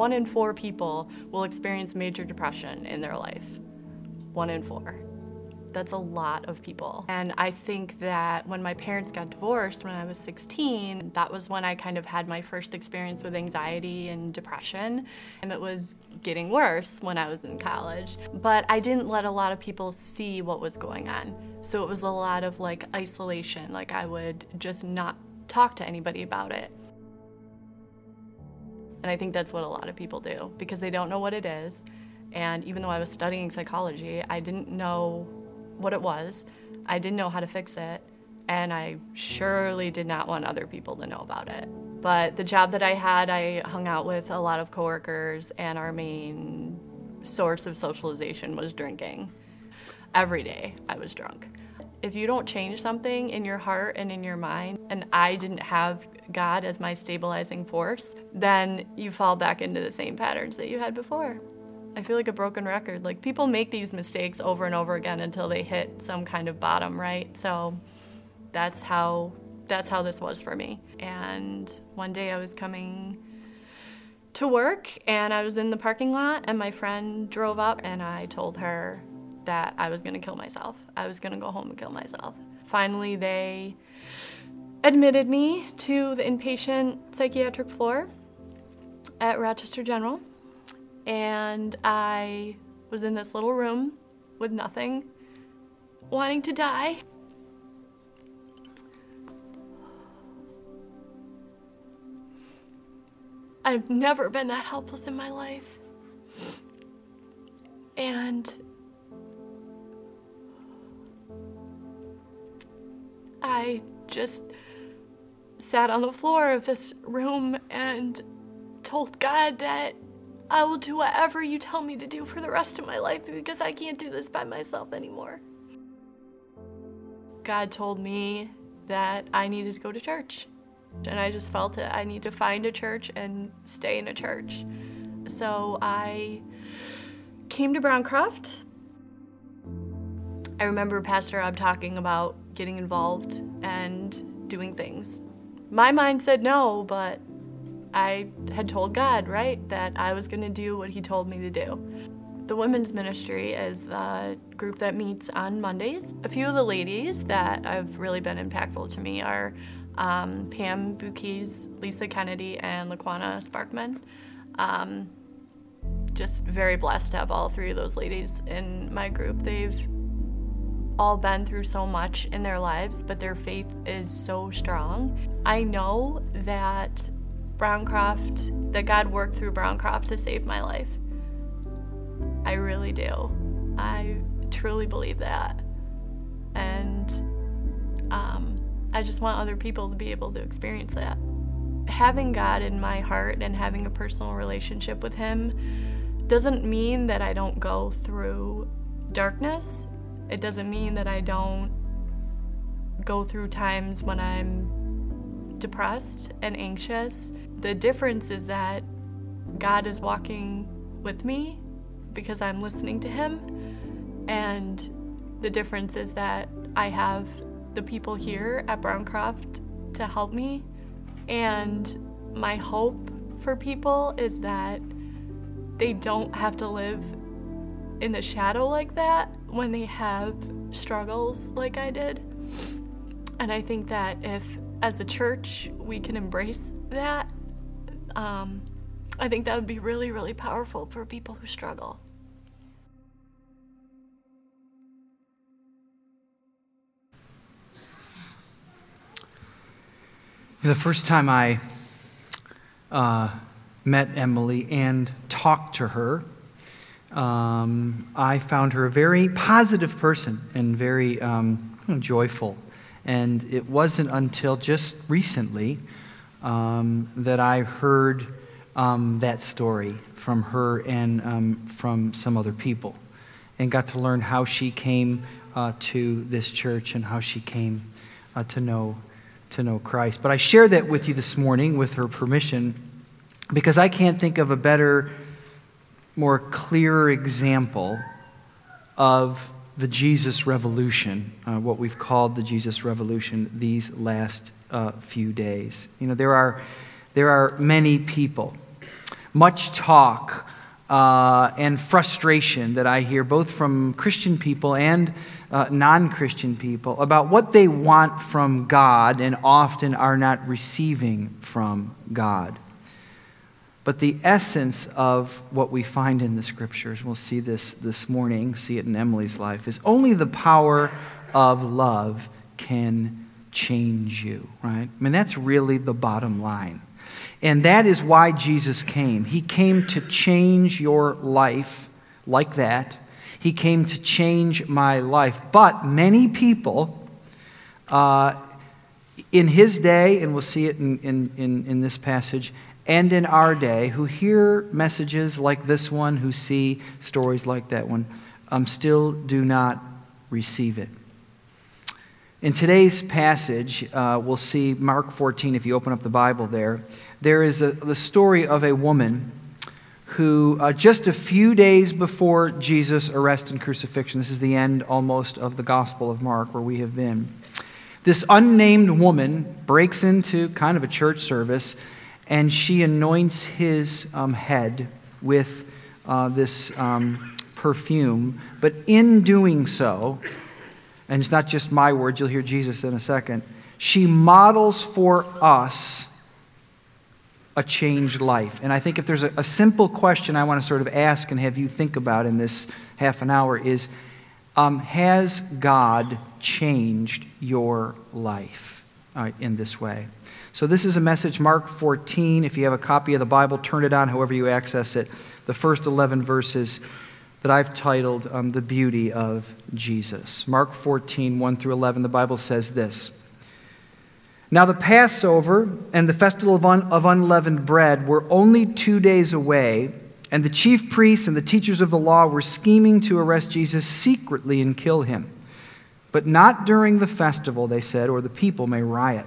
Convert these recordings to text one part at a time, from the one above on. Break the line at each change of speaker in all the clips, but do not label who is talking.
one in four people will experience major depression in their life. One in four. That's a lot of people. And I think that when my parents got divorced when I was 16, that was when I kind of had my first experience with anxiety and depression. And it was getting worse when I was in college. But I didn't let a lot of people see what was going on. So it was a lot of like isolation. Like I would just not talk to anybody about it. And I think that's what a lot of people do because they don't know what it is. And even though I was studying psychology, I didn't know what it was. I didn't know how to fix it, and I surely did not want other people to know about it. But the job that I had, I hung out with a lot of coworkers, and our main source of socialization was drinking. Every day I was drunk. If you don't change something in your heart and in your mind, and I didn't have God as my stabilizing force, then you fall back into the same patterns that you had before. I feel like a broken record. Like people make these mistakes over and over again until they hit some kind of bottom, right? So that's how that's how this was for me. And one day I was coming to work and I was in the parking lot and my friend drove up and I told her that I was going to kill myself. I was going to go home and kill myself. Finally they admitted me to the inpatient psychiatric floor at Rochester General and I was in this little room with nothing, wanting to die. I've never been that helpless in my life. And I just sat on the floor of this room and told God that I will do whatever you tell me to do for the rest of my life because I can't do this by myself anymore. God told me that I needed to go to church. And I just felt it. I need to find a church and stay in a church. So I came to Browncroft. I remember Pastor Rob talking about getting involved and doing things. My mind said no, but I had told God, right, that I was going to do what He told me to do. The women's ministry is the group that meets on Mondays. A few of the ladies that have really been impactful to me are um, Pam Bukes, Lisa Kennedy, and Laquana Sparkman. Um, just very blessed to have all three of those ladies in my group. They've all been through so much in their lives, but their faith is so strong. I know that Browncroft, that God worked through Browncroft to save my life. I really do. I truly believe that. And um, I just want other people to be able to experience that. Having God in my heart and having a personal relationship with Him doesn't mean that I don't go through darkness. It doesn't mean that I don't go through times when I'm depressed and anxious. The difference is that God is walking with me because I'm listening to Him. And the difference is that I have the people here at Browncroft to help me. And my hope for people is that they don't have to live in the shadow like that when they have struggles like I did. And I think that if, as a church, we can embrace that um, I think that would be really, really powerful for people who struggle.
The first time I uh, met Emily and talked to her, um, I found her a very positive person and very um, joyful. And it wasn't until just recently um, that I heard um, that story from her and um, from some other people and got to learn how she came uh, to this church and how she came uh, to know to know Christ. But I share that with you this morning with her permission because I can't think of a better, more clear example of the Jesus Revolution, uh, what we've called the Jesus Revolution these last uh, few days. You know, there are, there are many people, much talk uh, and frustration that I hear both from Christian people and uh, non Christian people about what they want from God and often are not receiving from God. But the essence of what we find in the scriptures, we'll see this this morning, see it in Emily's life, is only the power of love can change you, right? I mean, that's really the bottom line. And that is why Jesus came. He came to change your life like that. He came to change my life. But many people uh, in his day, and we'll see it in, in, in, in this passage, and in our day, who hear messages like this one, who see stories like that one, um, still do not receive it. In today's passage, uh, we'll see Mark 14, if you open up the Bible there. There is a, the story of a woman who, uh, just a few days before Jesus' arrest and crucifixion, this is the end almost of the Gospel of Mark, where we have been. This unnamed woman breaks into kind of a church service and she anoints his um, head with uh, this um, perfume. But in doing so, and it's not just my words, you'll hear Jesus in a second, she models for us a changed life. And I think if there's a, a, simple question I want to sort of ask and have you think about in this half an hour is um, Has God changed your life uh, in this way? So, this is a message, Mark 14. If you have a copy of the Bible, turn it on however you access it. The first 11 verses that I've titled um, The Beauty of Jesus. Mark 14, 1 through 11, the Bible says this. Now, the Passover and the festival of, un- of unleavened bread were only two days away, and the chief priests and the teachers of the law were scheming to arrest Jesus secretly and kill him. But not during the festival, they said, or the people may riot.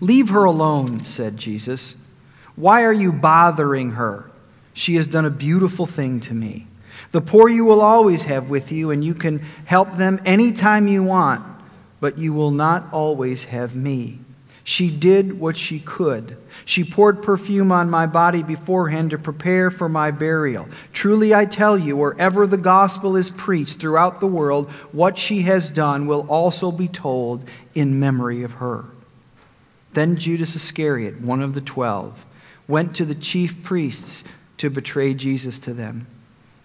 Leave her alone, said Jesus. Why are you bothering her? She has done a beautiful thing to me. The poor you will always have with you, and you can help them anytime you want, but you will not always have me. She did what she could. She poured perfume on my body beforehand to prepare for my burial. Truly, I tell you, wherever the gospel is preached throughout the world, what she has done will also be told in memory of her. Then Judas Iscariot, one of the twelve, went to the chief priests to betray Jesus to them.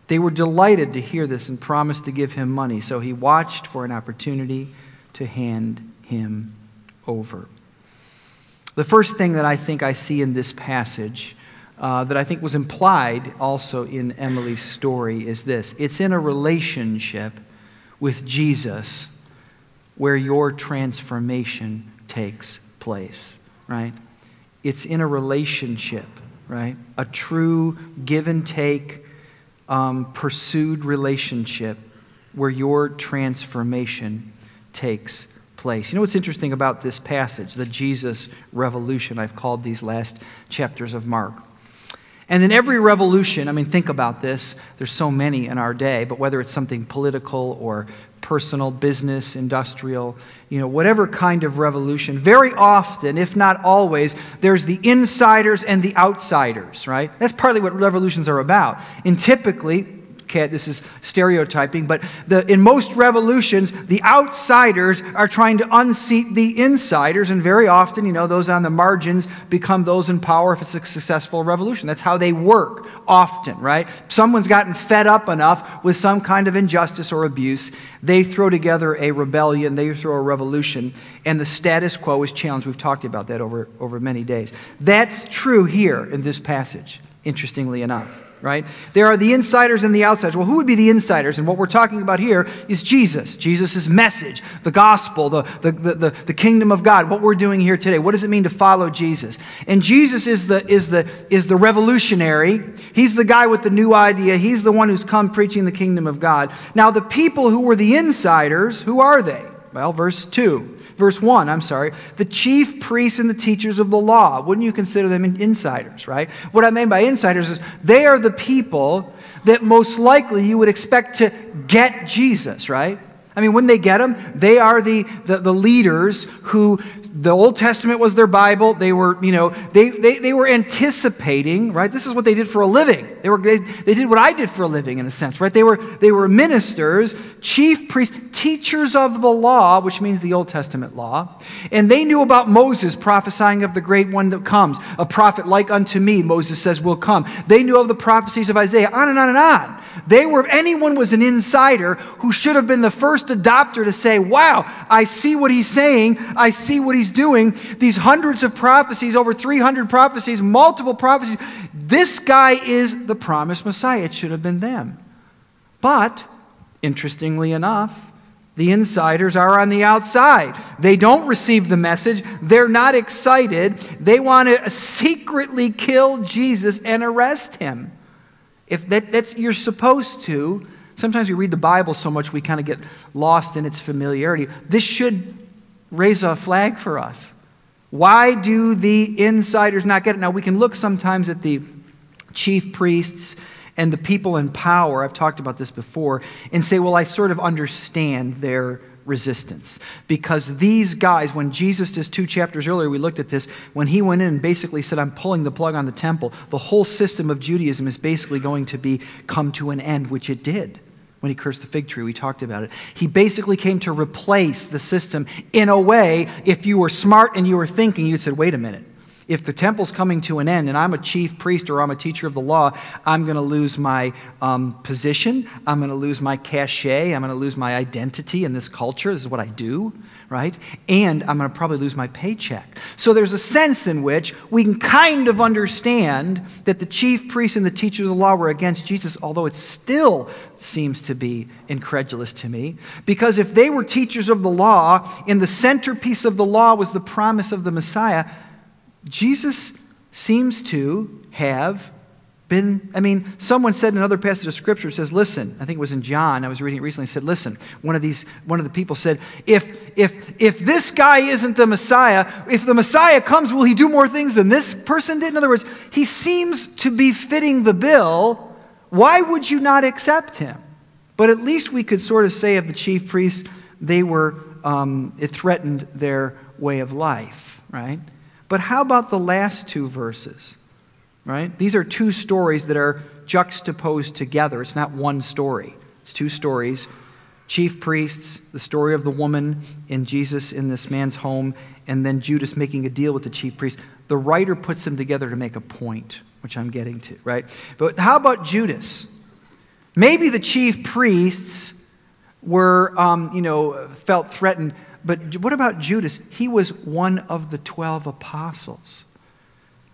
They were delighted to hear this and promised to give him money, so he watched for an opportunity to hand him over. The first thing that I think I see in this passage uh, that I think was implied also in Emily's story is this it's in a relationship with Jesus where your transformation takes place, right? It's in a relationship, right? A true give and take, um, pursued relationship where your transformation takes place. You know what's interesting about this passage, the Jesus revolution, I've called these last chapters of Mark. And in every revolution, I mean, think about this. There's so many in our day, but whether it's something political or personal, business, industrial, you know, whatever kind of revolution, very often, if not always, there's the insiders and the outsiders, right? That's partly what revolutions are about. And typically, this is stereotyping, but the, in most revolutions, the outsiders are trying to unseat the insiders, and very often, you know, those on the margins become those in power if it's a successful revolution. That's how they work often, right? Someone's gotten fed up enough with some kind of injustice or abuse, they throw together a rebellion, they throw a revolution, and the status quo is challenged. We've talked about that over, over many days. That's true here in this passage, interestingly enough. Right? There are the insiders and the outsiders. Well, who would be the insiders? And what we're talking about here is Jesus, Jesus' message, the gospel, the, the, the, the, kingdom of God, what we're doing here today. What does it mean to follow Jesus? And Jesus is the, is, the, is the revolutionary. He's the guy with the new idea. He's the one who's come preaching the kingdom of God. Now, the people who were the insiders, who are they? Well, verse 2 verse 1, I'm sorry, the chief priests and the teachers of the law. Wouldn't you consider them insiders, right? What I mean by insiders is they are the people that most likely you would expect to get Jesus, right? I mean, when they get him, they are the, the, the, leaders who the Old Testament was their Bible. They were, you know, they, they, they were anticipating, right? This is what they did for a living. They, were, they, they did what I did for a living, in a sense, right? They were, they were ministers, chief priests, teachers of the law, which means the Old Testament law. And they knew about Moses prophesying of the great one that comes. A prophet like unto me, Moses says, will come. They knew of the prophecies of Isaiah, on and on and on. They were, anyone was an insider who should have been the first adopter to say, wow, I see what he's saying. I see what he's doing. These hundreds of prophecies, over 300 prophecies, multiple prophecies. This guy is the promised Messiah. It should have been them. But, interestingly enough, the insiders are on the outside. They don't receive the message. They're not excited. They want to secretly kill Jesus and arrest him. If that, that's you're supposed to. Sometimes we read the Bible so much we kind of get lost in its familiarity. This should raise a flag for us. Why do the insiders not get it? Now we can look sometimes at the chief priests and the people in power. I've talked about this before, and say, well, I sort of understand their resistance. Because these guys, when Jesus, just two chapters earlier, we looked at this, when he went in and basically said, I'm pulling the plug on the temple, the whole system of Judaism is basically going to be come to an end, which it did. When he cursed the fig tree, we talked about it. He basically came to replace the system in a way, if you were smart and you were thinking, you'd said, wait a minute. If the temple's coming to an end and I'm a chief priest or I'm a teacher of the law, I'm going to lose my um, position. I'm going to lose my cachet. I'm going to lose my identity in this culture. This is what I do, right? And I'm going to probably lose my paycheck. So there's a sense in which we can kind of understand that the chief priests and the teachers of the law were against Jesus, although it still seems to be incredulous to me. Because if they were teachers of the law and the centerpiece of the law was the promise of the Messiah, Jesus seems to have been, I mean, someone said in another passage of scripture, says, listen, I think it was in John, I was reading it recently, said, listen, one of these, one of the people said, if, if, if this guy isn't the Messiah, if the Messiah comes, will he do more things than this person did? In other words, he seems to be fitting the bill. Why would you not accept him? But at least we could sort of say of the chief priests, they were, um, it threatened their way of life, right? But how about the last two verses? Right? These are two stories that are juxtaposed together. It's not one story, it's two stories. Chief priests, the story of the woman in Jesus in this man's home, and then Judas making a deal with the chief priest. The writer puts them together to make a point, which I'm getting to, right? But how about Judas? Maybe the chief priests were, um, you know, felt threatened but what about Judas? He was one of the 12 apostles.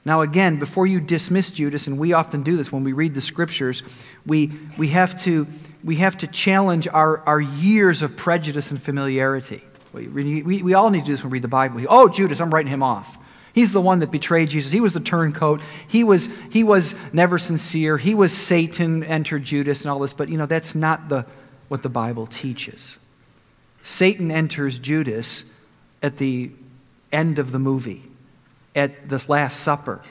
Now, again, before you dismiss Judas, and we often do this when we read the scriptures, we, we, have, to, we have to challenge our, our years of prejudice and familiarity. We, we, we all need to do this when we read the Bible. Oh, Judas, I'm writing him off. He's the one that betrayed Jesus. He was the turncoat. He was, he was never sincere. He was Satan entered Judas and all this. But, you know, that's not the, what the Bible teaches. Satan enters Judas at the end of the movie, at the Last Supper.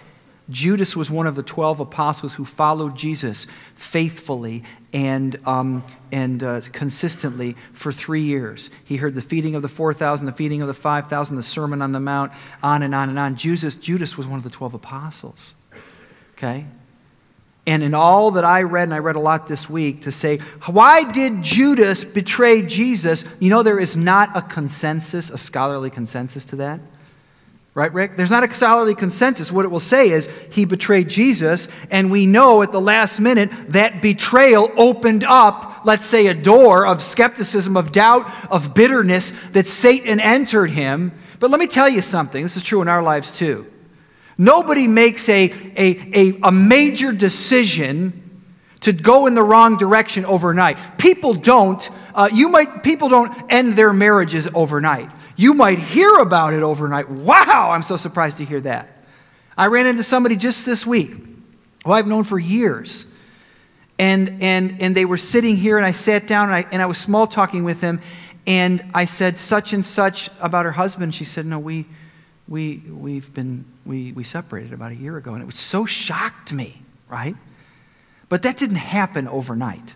Judas was one of the 12 apostles who followed Jesus faithfully and, um, and uh, consistently for three years. He heard the feeding of the 4,000, the feeding of the 5,000, the Sermon on the Mount, on and on and on. Judas, Judas was one of the 12 apostles. Okay? and in all that I read, and I read a lot this week, to say, why did Judas betray Jesus? You know, there is not a consensus, a scholarly consensus to that. Right, Rick? There's not a scholarly consensus. What it will say is he betrayed Jesus, and we know at the last minute that betrayal opened up, let's say, a door of skepticism, of doubt, of bitterness that Satan entered him. But let me tell you something. This is true in our lives too. Nobody makes a, a, a, a major decision to go in the wrong direction overnight. People don't, uh, you might, people don't end their marriages overnight. You might hear about it overnight. Wow, I'm so surprised to hear that. I ran into somebody just this week who I've known for years. And, and, and they were sitting here, and I sat down and I, and I was small talking with them. And I said such and such about her husband. She said, No, we, we, we've been, we, we separated about a year ago. And it was so shocked me, right? But that didn't happen overnight.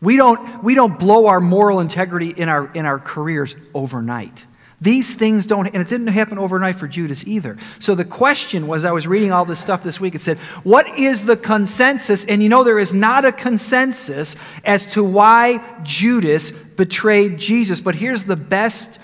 We don't, we don't blow our moral integrity in our, in our careers overnight. These things don't, and it didn't happen overnight for Judas either. So the question was I was reading all this stuff this week, it said, What is the consensus? And you know, there is not a consensus as to why Judas betrayed Jesus. But here's the best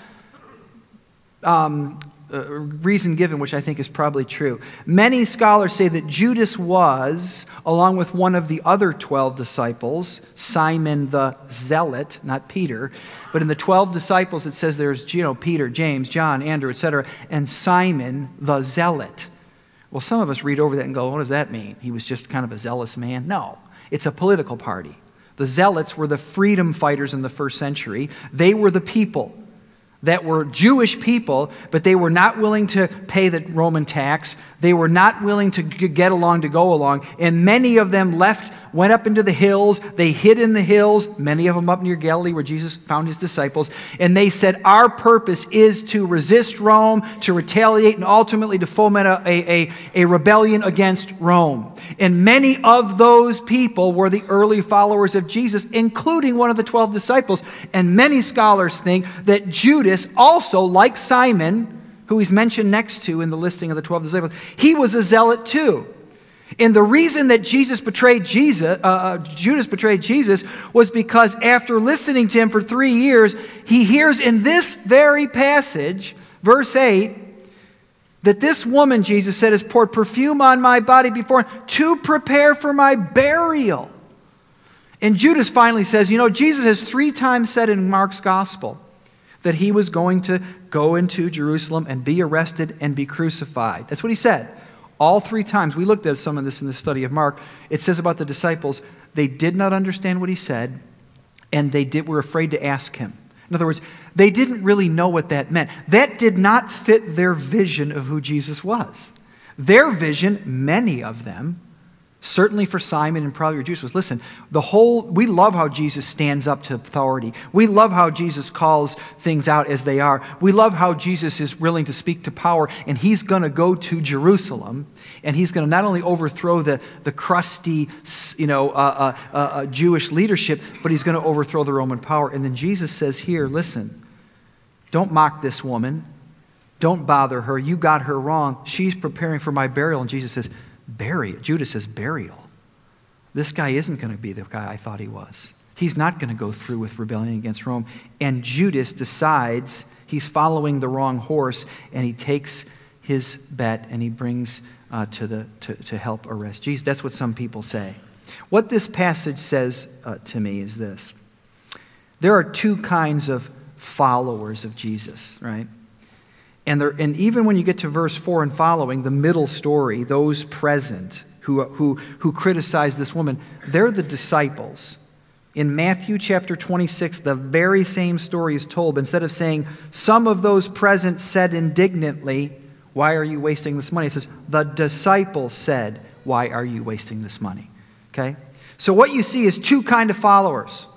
um, reason given, which I think is probably true. Many scholars say that Judas was, along with one of the other 12 disciples, Simon the Zealot, not Peter, but in the 12 disciples it says there's you know, Peter, James, John, Andrew, etc., and Simon the Zealot. Well, some of us read over that and go, what does that mean? He was just kind of a zealous man? No, it's a political party. The Zealots were the freedom fighters in the first century, they were the people that were Jewish people, but they were not willing to pay the Roman tax. They were not willing to get along to go along. And many of them left went up into the hills. They hid in the hills, many of them up near Galilee where Jesus found his disciples. And they said, Our purpose is to resist Rome, to retaliate, and ultimately to foment a, a, a rebellion against Rome. And many of those people were the early followers of Jesus, including one of the 12 disciples. And many scholars think that Judas, also like Simon, who he's mentioned next to in the listing of the 12 disciples, he was a zealot too. And the reason that Jesus betrayed Jesus, uh, uh, Judas betrayed Jesus, was because after listening to him for three years, he hears in this very passage, verse 8, that this woman, Jesus said, has poured perfume on my body before to prepare for my burial. And Judas finally says, You know, Jesus has three times said in Mark's gospel that he was going to go into Jerusalem and be arrested and be crucified. That's what he said. All three times, we looked at some of this in the study of Mark, it says about the disciples, they did not understand what he said, and they did, were afraid to ask him. In other words, they didn't really know what that meant. That did not fit their vision of who Jesus was. Their vision, many of them, certainly for Simon and probably for Judas, was listen, the whole, we love how Jesus stands up to authority. We love how Jesus calls things out as they are. We love how Jesus is willing to speak to power, and he's going to go to Jerusalem, and he's going to not only overthrow the, the crusty, you know, uh, uh, uh, uh, Jewish leadership, but he's going to overthrow the Roman power. And then Jesus says here, listen, don't mock this woman. Don't bother her. You got her wrong. She's preparing for my burial. And Jesus says, Burial. Judas says, burial. This guy isn't going to be the guy I thought he was. He's not going to go through with rebellion against Rome. And Judas decides he's following the wrong horse, and he takes his bet and he brings uh, to, the, to, to help arrest Jesus. That's what some people say. What this passage says uh, to me is this there are two kinds of followers of Jesus, right? And, there, and even when you get to verse 4 and following, the middle story, those present who, who, who criticize this woman, they're the disciples. In Matthew chapter 26, the very same story is told. Instead of saying, some of those present said indignantly, Why are you wasting this money? It says, The disciples said, Why are you wasting this money? Okay? So what you see is two kind of followers.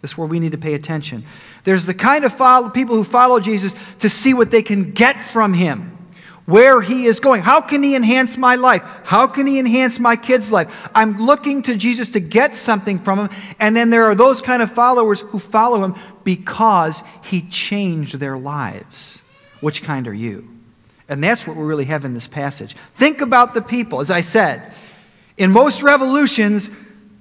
This is where we need to pay attention. There's the kind of follow, people who follow Jesus to see what they can get from him, where he is going. How can he enhance my life? How can he enhance my kids' life? I'm looking to Jesus to get something from him. And then there are those kind of followers who follow him because he changed their lives. Which kind are you? And that's what we really have in this passage. Think about the people. As I said, in most revolutions,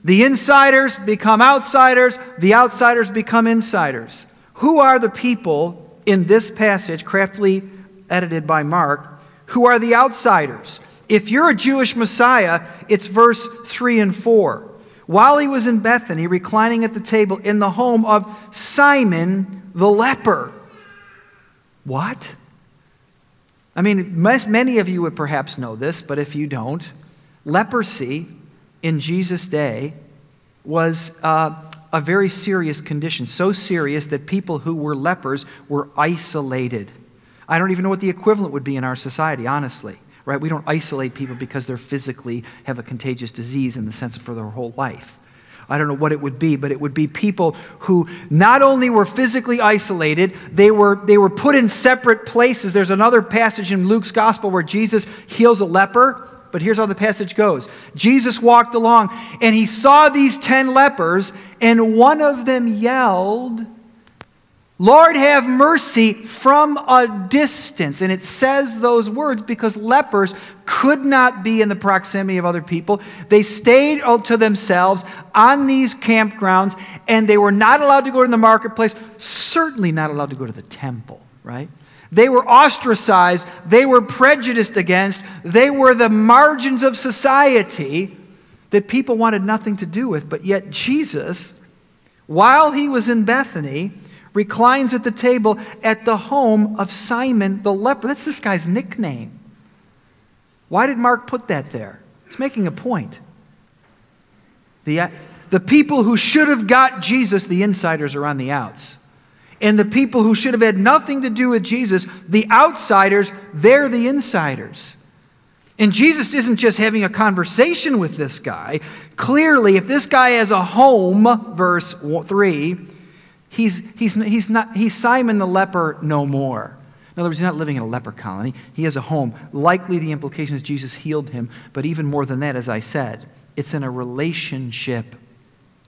the insiders become outsiders, the outsiders become insiders. Who are the people in this passage, craftily edited by Mark, who are the outsiders? If you're a Jewish Messiah, it's verse 3 and 4. While he was in Bethany, reclining at the table in the home of Simon the leper. What? I mean, many of you would perhaps know this, but if you don't, leprosy in Jesus' day was uh, a very serious condition, so serious that people who were lepers were isolated. I don't even know what the equivalent would be in our society, honestly. Right? We don't isolate people because they're physically have a contagious disease in the sense of for their whole life. I don't know what it would be, but it would be people who not only were physically isolated, they were, they were put in separate places. There's another passage in Luke's gospel where Jesus heals a leper, but here's how the passage goes Jesus walked along and he saw these 10 lepers, and one of them yelled, Lord, have mercy from a distance. And it says those words because lepers could not be in the proximity of other people. They stayed to themselves on these campgrounds, and they were not allowed to go to the marketplace, certainly not allowed to go to the temple, right? They were ostracized, they were prejudiced against, they were the margins of society that people wanted nothing to do with. But yet, Jesus, while he was in Bethany, reclines at the table at the home of Simon the leper. That's this guy's nickname. Why did Mark put that there? It's making a point. The, uh, the people who should have got Jesus, the insiders, are on the outs. And the people who should have had nothing to do with Jesus, the outsiders, they're the insiders. And Jesus isn't just having a conversation with this guy. Clearly, if this guy has a home, verse 3, He's, he's, he's, not, he's Simon the leper no more. In other words, he's not living in a leper colony. He has a home. Likely the implication is Jesus healed him, but even more than that, as I said, it's in a relationship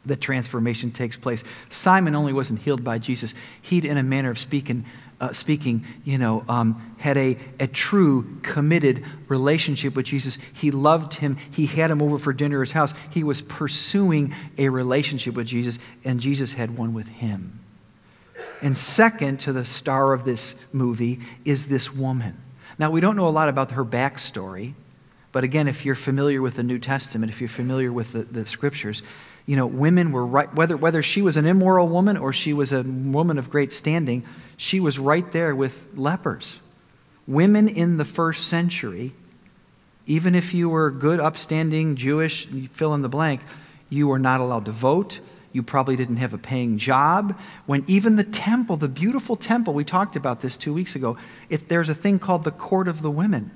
that transformation takes place. Simon only wasn't healed by Jesus. He'd, in a manner of speaking, uh, speaking, you know, um, had a, a true, committed relationship with Jesus. He loved him. He had him over for dinner at his house. He was pursuing a relationship with Jesus, and Jesus had one with him. And second to the star of this movie is this woman. Now, we don't know a lot about her backstory, but again, if you're familiar with the New Testament, if you're familiar with the, the scriptures, you know, women were right, whether, whether she was an immoral woman or she was a woman of great standing, she was right there with lepers. Women in the first century, even if you were good, upstanding, Jewish, fill in the blank, you were not allowed to vote. You probably didn't have a paying job. When even the temple, the beautiful temple, we talked about this two weeks ago, it, there's a thing called the court of the women,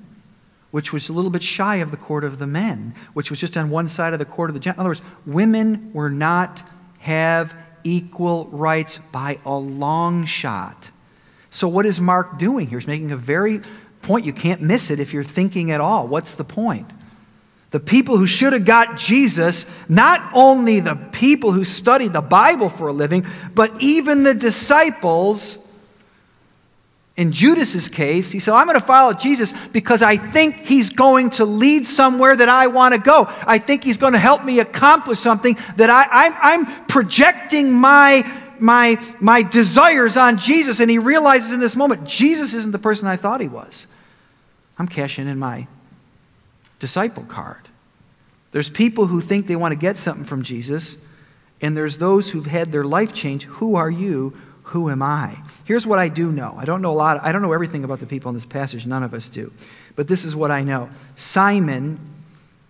which was a little bit shy of the court of the men, which was just on one side of the court of the gentlemen. In other words, women were not have equal rights by a long shot. So, what is Mark doing here? He's making a very point. You can't miss it if you're thinking at all. What's the point? The people who should have got Jesus, not only the people who studied the Bible for a living, but even the disciples in Judas's case, he said, I'm going to follow Jesus because I think he's going to lead somewhere that I want to go. I think he's going to help me accomplish something that I, I'm, I'm projecting my, my, my desires on Jesus. And he realizes in this moment, Jesus isn't the person I thought he was. I'm cashing in my disciple card. There's people who think they want to get something from Jesus, and there's those who've had their life change. Who are you? Who am I? Here's what I do know. I don't know a lot. I don't know everything about the people in this passage. None of us do. But this is what I know. Simon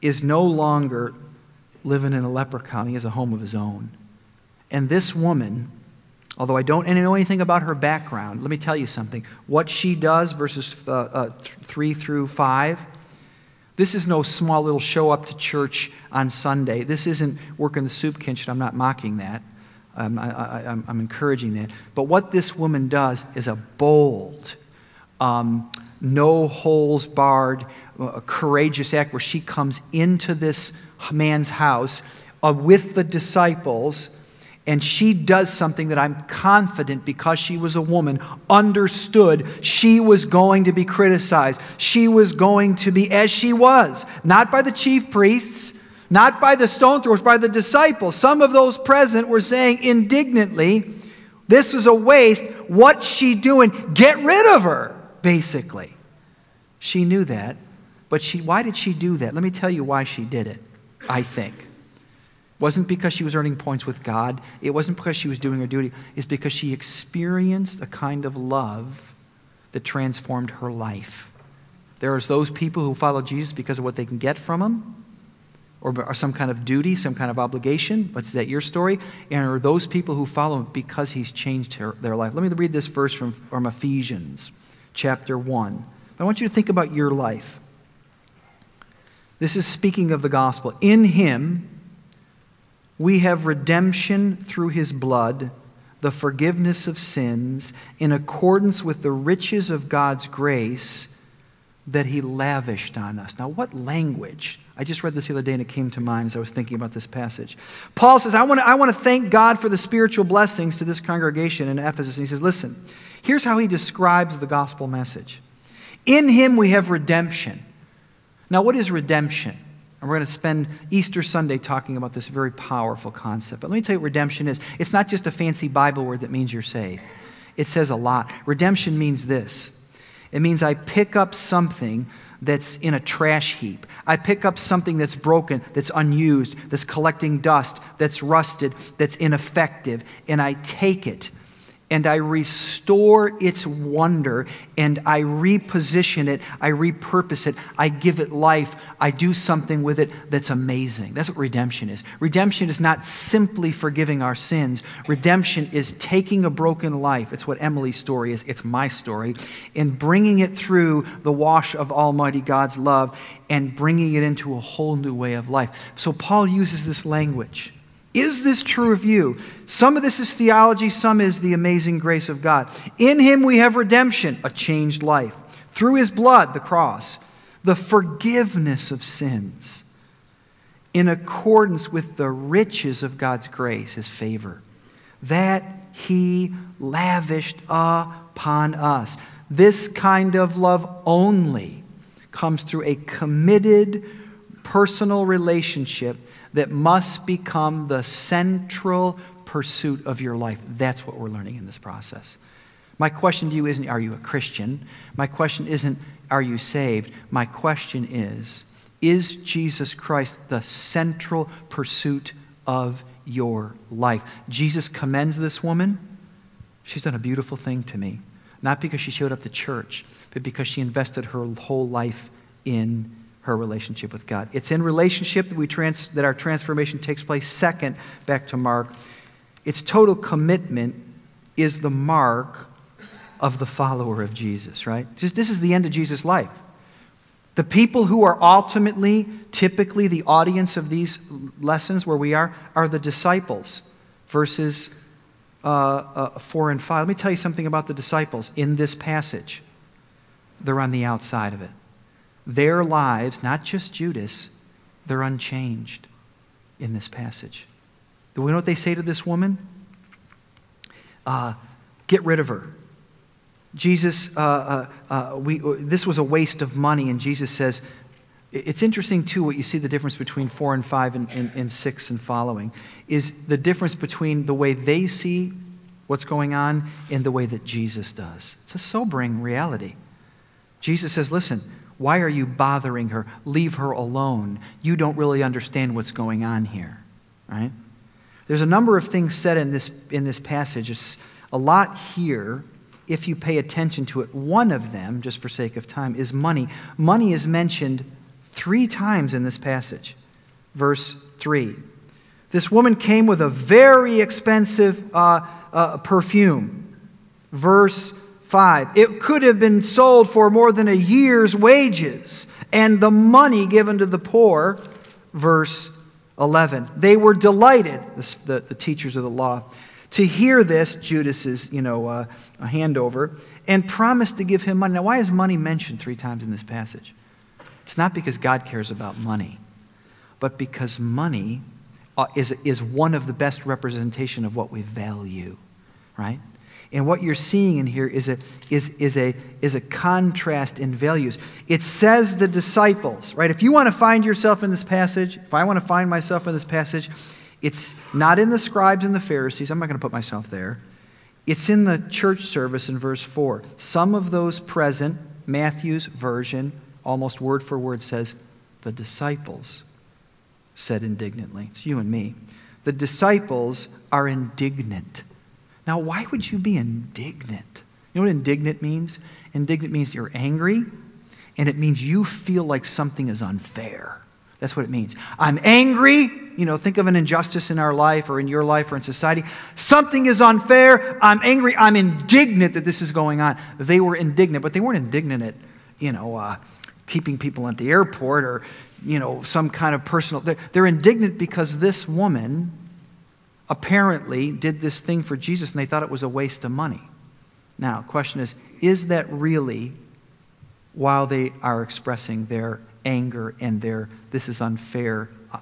is no longer living in a leper colony. He has a home of his own. And this woman, although I don't know anything about her background, let me tell you something. What she does, verses uh, uh, 3 through 5, this is no small little show up to church on Sunday. This isn't working the soup kitchen. I'm not mocking that. I, am encouraging that. But what this woman does is a bold, um, no holes barred, uh, courageous act where she comes into this man's house uh, with the disciples and she does something that I'm confident because she was a woman, understood she was going to be criticized. She was going to be as she was, not by the chief priests, not by the stone throwers, by the disciples. Some of those present were saying indignantly, This is a waste. What's she doing? Get rid of her, basically. She knew that. But she, why did she do that? Let me tell you why she did it, I think. It wasn't because she was earning points with God. It wasn't because she was doing her duty. It's because she experienced a kind of love that transformed her life. There are those people who follow Jesus because of what they can get from him, or, or some kind of duty, some kind of obligation? Is that your story? And are those people who follow him because he's changed her, their life? Let me read this verse from, from Ephesians chapter 1. I want you to think about your life. This is speaking of the gospel. In him, we have redemption through his blood, the forgiveness of sins, in accordance with the riches of God's grace that he lavished on us. Now, what language? I just read this the other day and it came to mind as I was thinking about this passage. Paul says, I want to, I want to thank God for the spiritual blessings to this congregation in Ephesus. And he says, Listen, here's how he describes the gospel message In him we have redemption. Now, what is redemption? And we're going to spend Easter Sunday talking about this very powerful concept. But let me tell you what redemption is. It's not just a fancy Bible word that means you're saved, it says a lot. Redemption means this it means I pick up something that's in a trash heap. I pick up something that's broken, that's unused, that's collecting dust, that's rusted, that's ineffective, and I take it and I restore its wonder and I reposition it, I repurpose it, I give it life, I do something with it that's amazing. That's what redemption is. Redemption is not simply forgiving our sins, redemption is taking a broken life. It's what Emily's story is, it's my story, and bringing it through the wash of Almighty God's love and bringing it into a whole new way of life. So Paul uses this language. Is this true of you? Some of this is theology, some is the amazing grace of God. In him we have redemption, a changed life. Through his blood, the cross, the forgiveness of sins, in accordance with the riches of God's grace, his favor, that he lavished upon us. This kind of love only comes through a committed personal relationship that must become the central pursuit of your life. That's what we're learning in this process. My question to you isn't, are you a Christian? My question isn't, are you saved? My question is, is Jesus Christ the central pursuit of your life? Jesus commends this woman. She's done a beautiful thing to me. Not because she showed up to church, but because she invested her whole life in her relationship with God. It's in relationship that, we trans- that our transformation takes place. Second, back to Mark, its total commitment is the mark of the follower of Jesus, right? Just, this is the end of Jesus' life. The people who are ultimately, typically, the audience of these lessons where we are, are the disciples. Verses uh, uh, 4 and 5. Let me tell you something about the disciples in this passage. They're on the outside of it their lives, not just Judas, they're unchanged in this passage. Do we know what they say to this woman? Uh, get rid of her. Jesus, uh, uh, uh we, this was a waste of money, and Jesus says, it's interesting too what you see the difference between 4 and 5 and, and, and 6 and following is the difference between the way they see what's going on and the way that Jesus does. It's a sobering reality. Jesus says, listen, why are you bothering her? Leave her alone. You don't really understand what's going on here, right? There's a number of things said in this, in this passage. It's a lot here if you pay attention to it. One of them, just for sake of time, is money. Money is mentioned three times in this passage. Verse 3. This woman came with a very expensive uh, uh, perfume. Verse 5. It could have been sold for more than a year's wages and the money given to the poor. Verse 11. They were delighted, the, the, teachers of the law, to hear this, Judas's, you know, uh, handover, and promised to give him money. Now, why is money mentioned three times in this passage? It's not because God cares about money, but because money uh, is, is one of the best representation of what we value, right? And what you're seeing in here is a, is, is, a, is a contrast in values. It says the disciples, right? If you want to find yourself in this passage, if I want to find myself in this passage, it's not in the scribes and the Pharisees. I'm not going to put myself there. It's in the church service in verse 4. Some of those present, Matthew's version, almost word for word says, the disciples said indignantly. It's you and me. The disciples are indignant now, why would you be indignant? You know what indignant means? Indignant means you're angry, and it means you feel like something is unfair. That's what it means. I'm angry. You know, think of an injustice in our life or in your life or in society. Something is unfair. I'm angry. I'm indignant that this is going on. They were indignant, but they weren't indignant at, you know, uh, keeping people at the airport or, you know, some kind of personal. They're, they're indignant because this woman apparently did this thing for Jesus and they thought it was a waste of money. Now, question is is that really while they are expressing their anger and their this is unfair? Uh,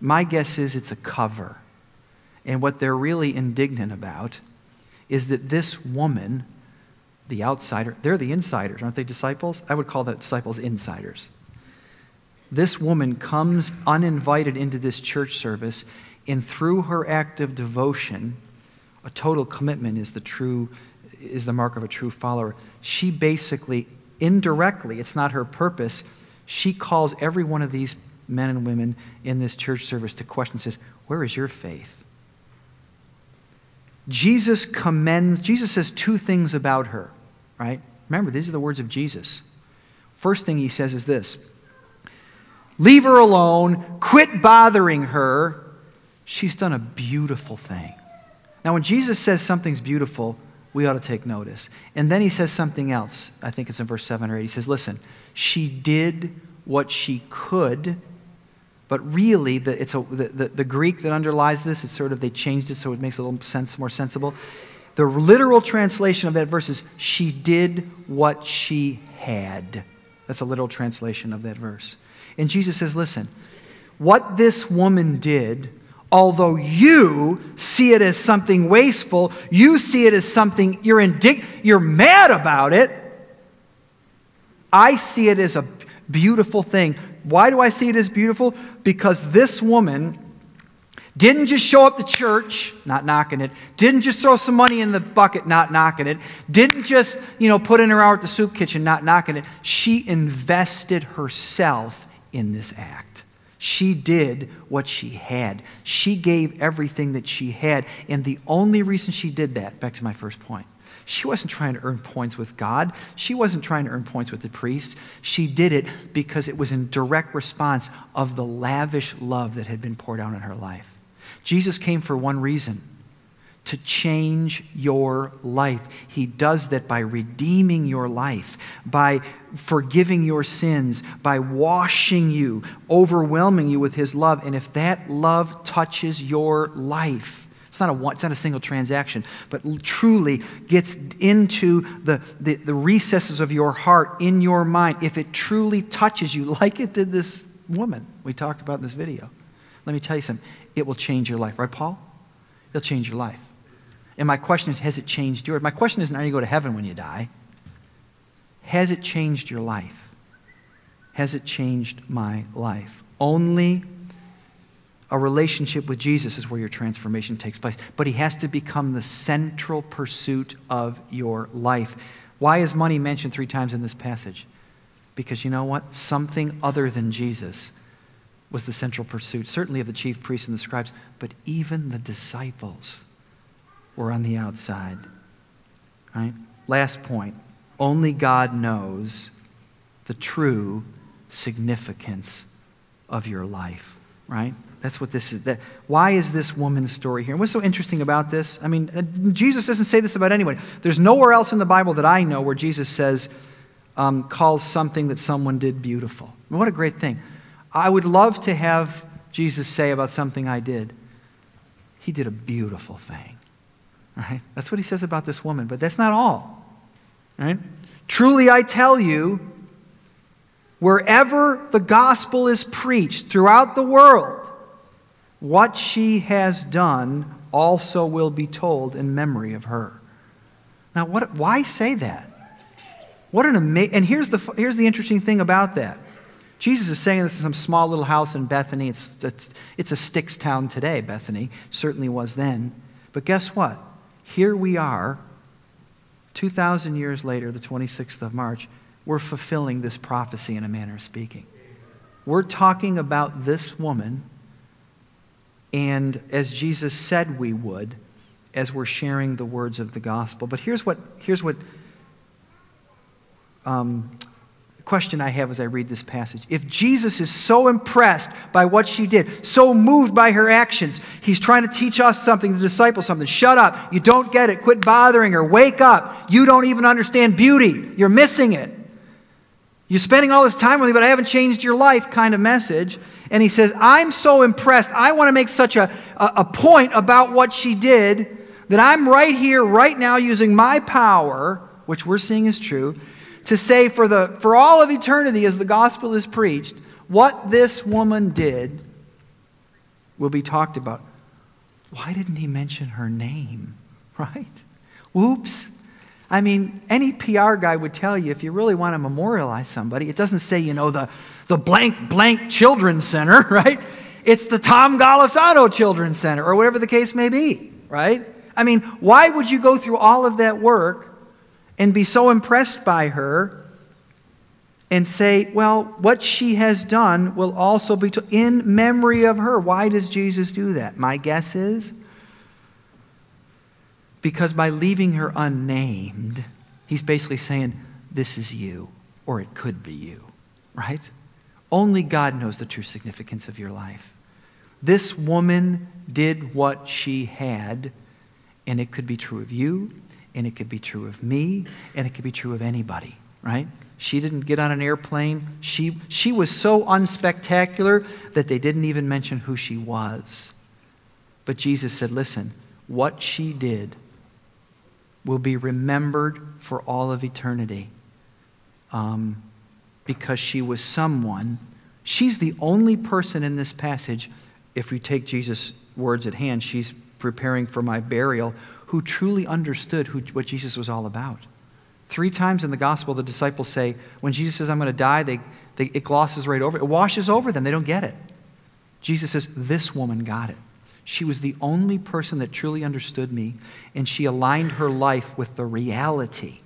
my guess is it's a cover. And what they're really indignant about is that this woman, the outsider, they're the insiders, aren't they disciples? I would call the disciples insiders. This woman comes uninvited into this church service, and through her act of devotion, a total commitment is the true is the mark of a true follower. She basically indirectly, it's not her purpose, she calls every one of these men and women in this church service to question says, Where is your faith? Jesus commends, Jesus says two things about her, right? Remember, these are the words of Jesus. First thing he says is this Leave her alone, quit bothering her. She's done a beautiful thing. Now, when Jesus says something's beautiful, we ought to take notice. And then he says something else. I think it's in verse 7 or 8. He says, Listen, she did what she could, but really, the, it's a, the, the, the Greek that underlies this, it's sort of, they changed it so it makes a little sense, more sensible. The literal translation of that verse is, She did what she had. That's a literal translation of that verse. And Jesus says, Listen, what this woman did although you see it as something wasteful, you see it as something you're indig- you're mad about it. I see it as a beautiful thing. Why do I see it as beautiful? Because this woman didn't just show up to church, not knocking it, didn't just throw some money in the bucket, not knocking it, didn't just, you know, put in her hour at the soup kitchen, not knocking it. She invested herself in this act. She did what she had. She gave everything that she had. And the only reason she did that, back to my first point, she wasn't trying to earn points with God. She wasn't trying to earn points with the priest. She did it because it was in direct response of the lavish love that had been poured out in her life. Jesus came for one reason to change your life. He does that by redeeming your life, by forgiving your sins, by washing you, overwhelming you with His love. And if that love touches your life, it's not a, it's not a single transaction, but truly gets into the, the, the recesses of your heart, in your mind, if it truly touches you like it did this woman we talked about in this video, let me tell you something. It will change your life, right, Paul? It'll change your life. And my question is, has it changed yours? My question isn't, are you going to heaven when you die? Has it changed your life? Has it changed my life? Only a relationship with Jesus is where your transformation takes place. But he has to become the central pursuit of your life. Why is money mentioned three times in this passage? Because you know what? Something other than Jesus was the central pursuit, certainly of the chief priests and the scribes, but even the disciples or on the outside. Right? Last point. Only God knows the true significance of your life, right? That's what this is. That, why is this woman's story here? And what's so interesting about this? I mean, uh, Jesus doesn't say this about anyone. There's nowhere else in the Bible that I know where Jesus says, um, calls something that someone did beautiful. what a great thing. I would love to have Jesus say about something I did, he did a beautiful thing. Right? That's what he says about this woman, but that's not all. Right? Truly I tell you, wherever the gospel is preached throughout the world, what she has done also will be told in memory of her. Now, what, why say that? What an amazing, and here's the, here's the interesting thing about that. Jesus is saying this in some small little house in Bethany. It's, it's, it's a sticks town today, Bethany. Certainly was then. But guess what? Here we are, 2,000 years later, the 26th of March, we're fulfilling this prophecy in a manner of speaking. We're talking about this woman, and as Jesus said we would, as we're sharing the words of the gospel. But here's what, here's what um, question I have as I read this passage. If Jesus is so impressed by what she did, so moved by her actions, he's trying to teach us something, the disciples something. Shut up. You don't get it. Quit bothering her. Wake up. You don't even understand beauty. You're missing it. You're spending all this time with me, but I haven't changed your life kind of message. And he says, I'm so impressed. I want to make such a, a, a point about what she did that I'm right here, right now, using my power, which we're seeing is true, to say for, the, for all of eternity as the gospel is preached, what this woman did will be talked about. Why didn't he mention her name? Right? Whoops. I mean, any PR guy would tell you if you really want to memorialize somebody, it doesn't say, you know, the, the blank blank children's center, right? It's the Tom Golisano Children's Center, or whatever the case may be, right? I mean, why would you go through all of that work and be so impressed by her and say, well, what she has done will also be to, in memory of her? Why does Jesus do that? My guess is because by leaving her unnamed, he's basically saying, This is you, or it could be you, right? Only God knows the true significance of your life. This woman did what she had, and it could be true of you, and it could be true of me, and it could be true of anybody, right? She didn't get on an airplane. She, she was so unspectacular that they didn't even mention who she was. But Jesus said, Listen, what she did will be remembered for all of eternity um, because she was someone. She's the only person in this passage, if we take Jesus' words at hand, she's preparing for my burial, who truly understood who, what Jesus was all about. Three times in the gospel, the disciples say, when Jesus says, I'm going to die, they, they, it glosses right over. It washes over them. They don't get it. Jesus says, This woman got it. She was the only person that truly understood me, and she aligned her life with the reality.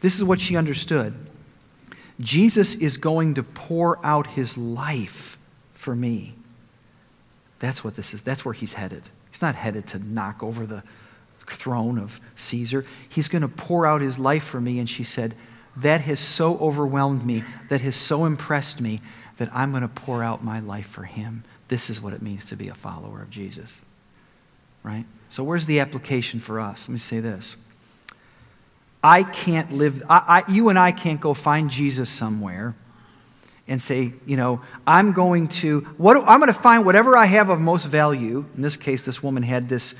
This is what she understood Jesus is going to pour out his life for me. That's what this is. That's where he's headed. He's not headed to knock over the throne of Caesar. He's going to pour out his life for me. And she said, That has so overwhelmed me, that has so impressed me, that I'm going to pour out my life for him. This is what it means to be a follower of Jesus. Right? So, where's the application for us? Let me say this. I can't live, I, I, you and I can't go find Jesus somewhere and say, you know, I'm going to, what, I'm going to find whatever I have of most value. In this case, this woman had this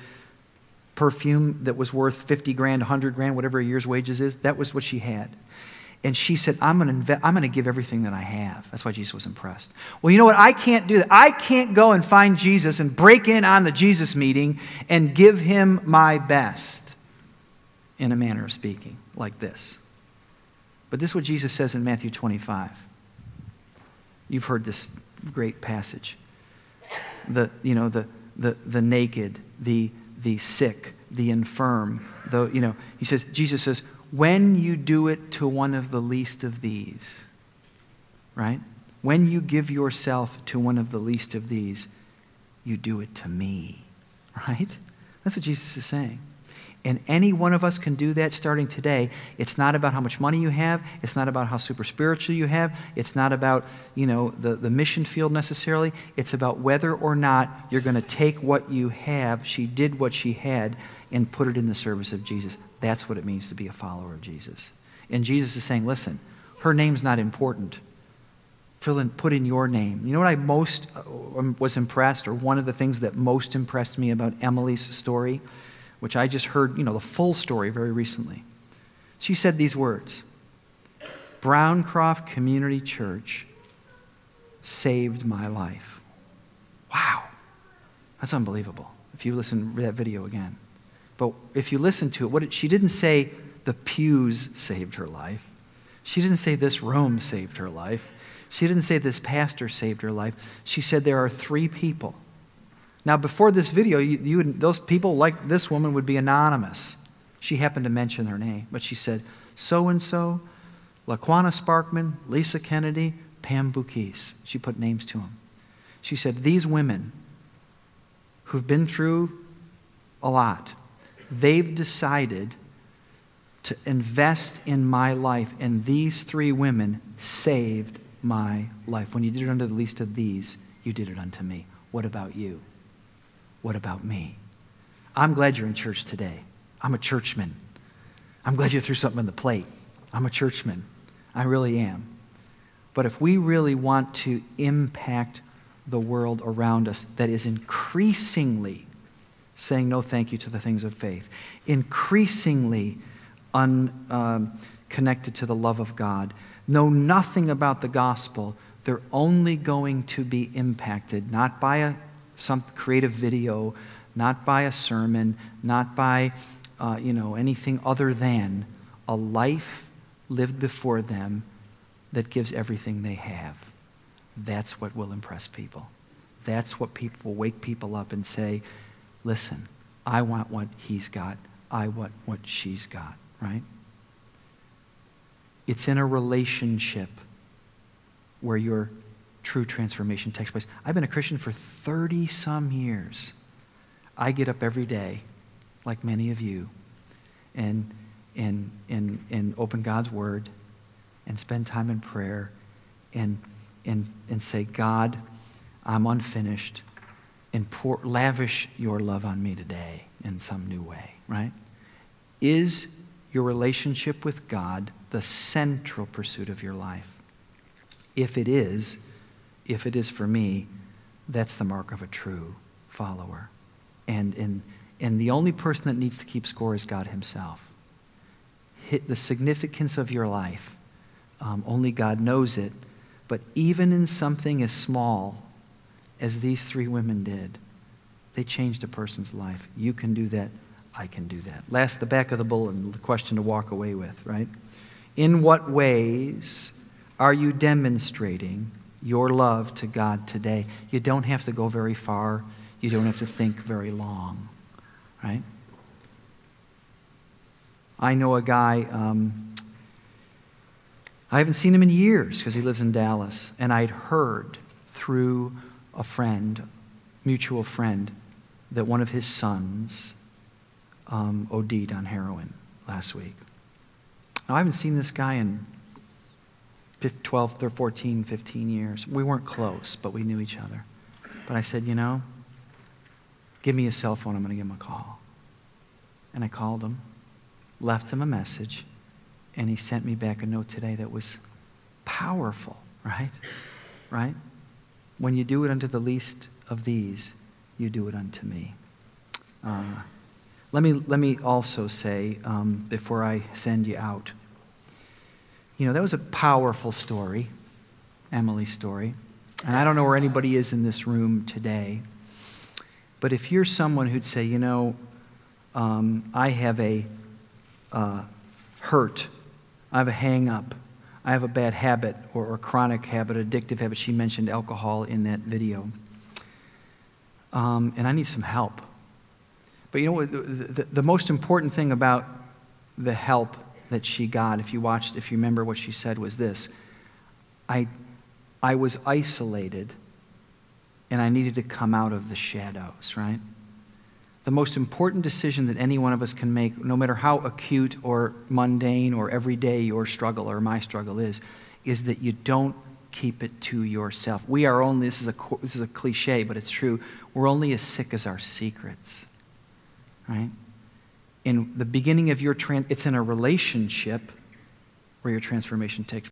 perfume that was worth 50 grand, 100 grand, whatever a year's wages is. That was what she had. And she said, I'm going, going to give everything that I have. That's why Jesus was impressed. Well, you know what? I can't do that. I can't go and find Jesus and break in on the Jesus meeting and give him my best, in a manner of speaking, like this. But this is what Jesus says in Matthew 25. You've heard this great passage. The, you know, the, the, the naked, the, the sick, the infirm, the, you know, he says, Jesus says, when you do it to one of the least of these, right? When you give yourself to one of the least of these, you do it to me, right? That's what Jesus is saying. And any one of us can do that starting today. It's not about how much money you have. It's not about how super spiritual you have. It's not about, you know, the, the mission field necessarily. It's about whether or not you're going to take what you have. She did what she had and put it in the service of Jesus. That's what it means to be a follower of Jesus. And Jesus is saying, listen, her name's not important. Fill in, put in your name. You know what I most uh, um, was impressed, or one of the things that most impressed me about Emily's story, which I just heard, you know, the full story very recently. She said these words Browncroft Community Church saved my life. Wow. That's unbelievable. If you listen to that video again. But if you listen to it, what it, she didn't say the pews saved her life. She didn't say this room saved her life. She didn't say this pastor saved her life. She said there are three people. Now, before this video, you, you would, those people like this woman would be anonymous. She happened to mention her name, but she said, so and so, Laquana Sparkman, Lisa Kennedy, Pam Bukis. She put names to them. She said, These women who've been through a lot, they've decided to invest in my life. And these three women saved my life. When you did it unto the least of these, you did it unto me. What about you? What about me? I'm glad you're in church today. I'm a churchman. I'm glad you threw something on the plate. I'm a churchman. I really am. But if we really want to impact the world around us that is increasingly saying no thank you to the things of faith, increasingly unconnected um, to the love of God, know nothing about the gospel, they're only going to be impacted not by a, some creative video, not by a sermon, not by uh, you know, anything other than a life lived before them that gives everything they have. That's what will impress people. That's what people will wake people up and say, listen, I want what he's got. I want what she's got, right? It's in a relationship where your true transformation takes place. I've been a Christian for 30 some years. I get up every day, like many of you, and, and, and, and open God's Word and spend time in prayer and, and, and say, God, I'm unfinished, and pour, lavish your love on me today in some new way, right? Is your relationship with God the central pursuit of your life? If it is, if it is for me, that's the mark of a true follower. And, and, and the only person that needs to keep score is God Himself. Hit the significance of your life, um, only God knows it. But even in something as small as these three women did, they changed a person's life. You can do that. I can do that. Last, the back of the bulletin, the question to walk away with, right? In what ways are you demonstrating your love to God today? You don't have to go very far. You don't have to think very long, right? I know a guy, um, I haven't seen him in years because he lives in Dallas, and I'd heard through a friend, mutual friend, that one of his sons um, OD'd on heroin last week. Now, I haven't seen this guy in 12, 14, 15 years. We weren't close, but we knew each other. But I said, you know, give me a cell phone. I'm going to give him a call. And I called him, left him a message, and he sent me back a note today that was powerful, right? Right? When you do it unto the least of these, you do it unto me. Uh, let, me let me also say, um, before I send you out, you know, that was a powerful story, Emily's story. And I don't know where anybody is in this room today. But if you're someone who'd say, you know, um, I have a uh, hurt, I have a hang up, I have a bad habit or, or chronic habit, addictive habit. She mentioned alcohol in that video. Um, and I need some help. But you know what? The, the, the, most important thing about the help that she got, if you watched, if you remember what she said, was this I, I was isolated and I needed to come out of the shadows, right? The most important decision that any one of us can make, no matter how acute or mundane or everyday your struggle or my struggle is, is that you don't keep it to yourself. We are only, this is a, this is a cliche, but it's true, we're only as sick as our secrets, right? In the beginning of your, trans, it's in a relationship where your transformation takes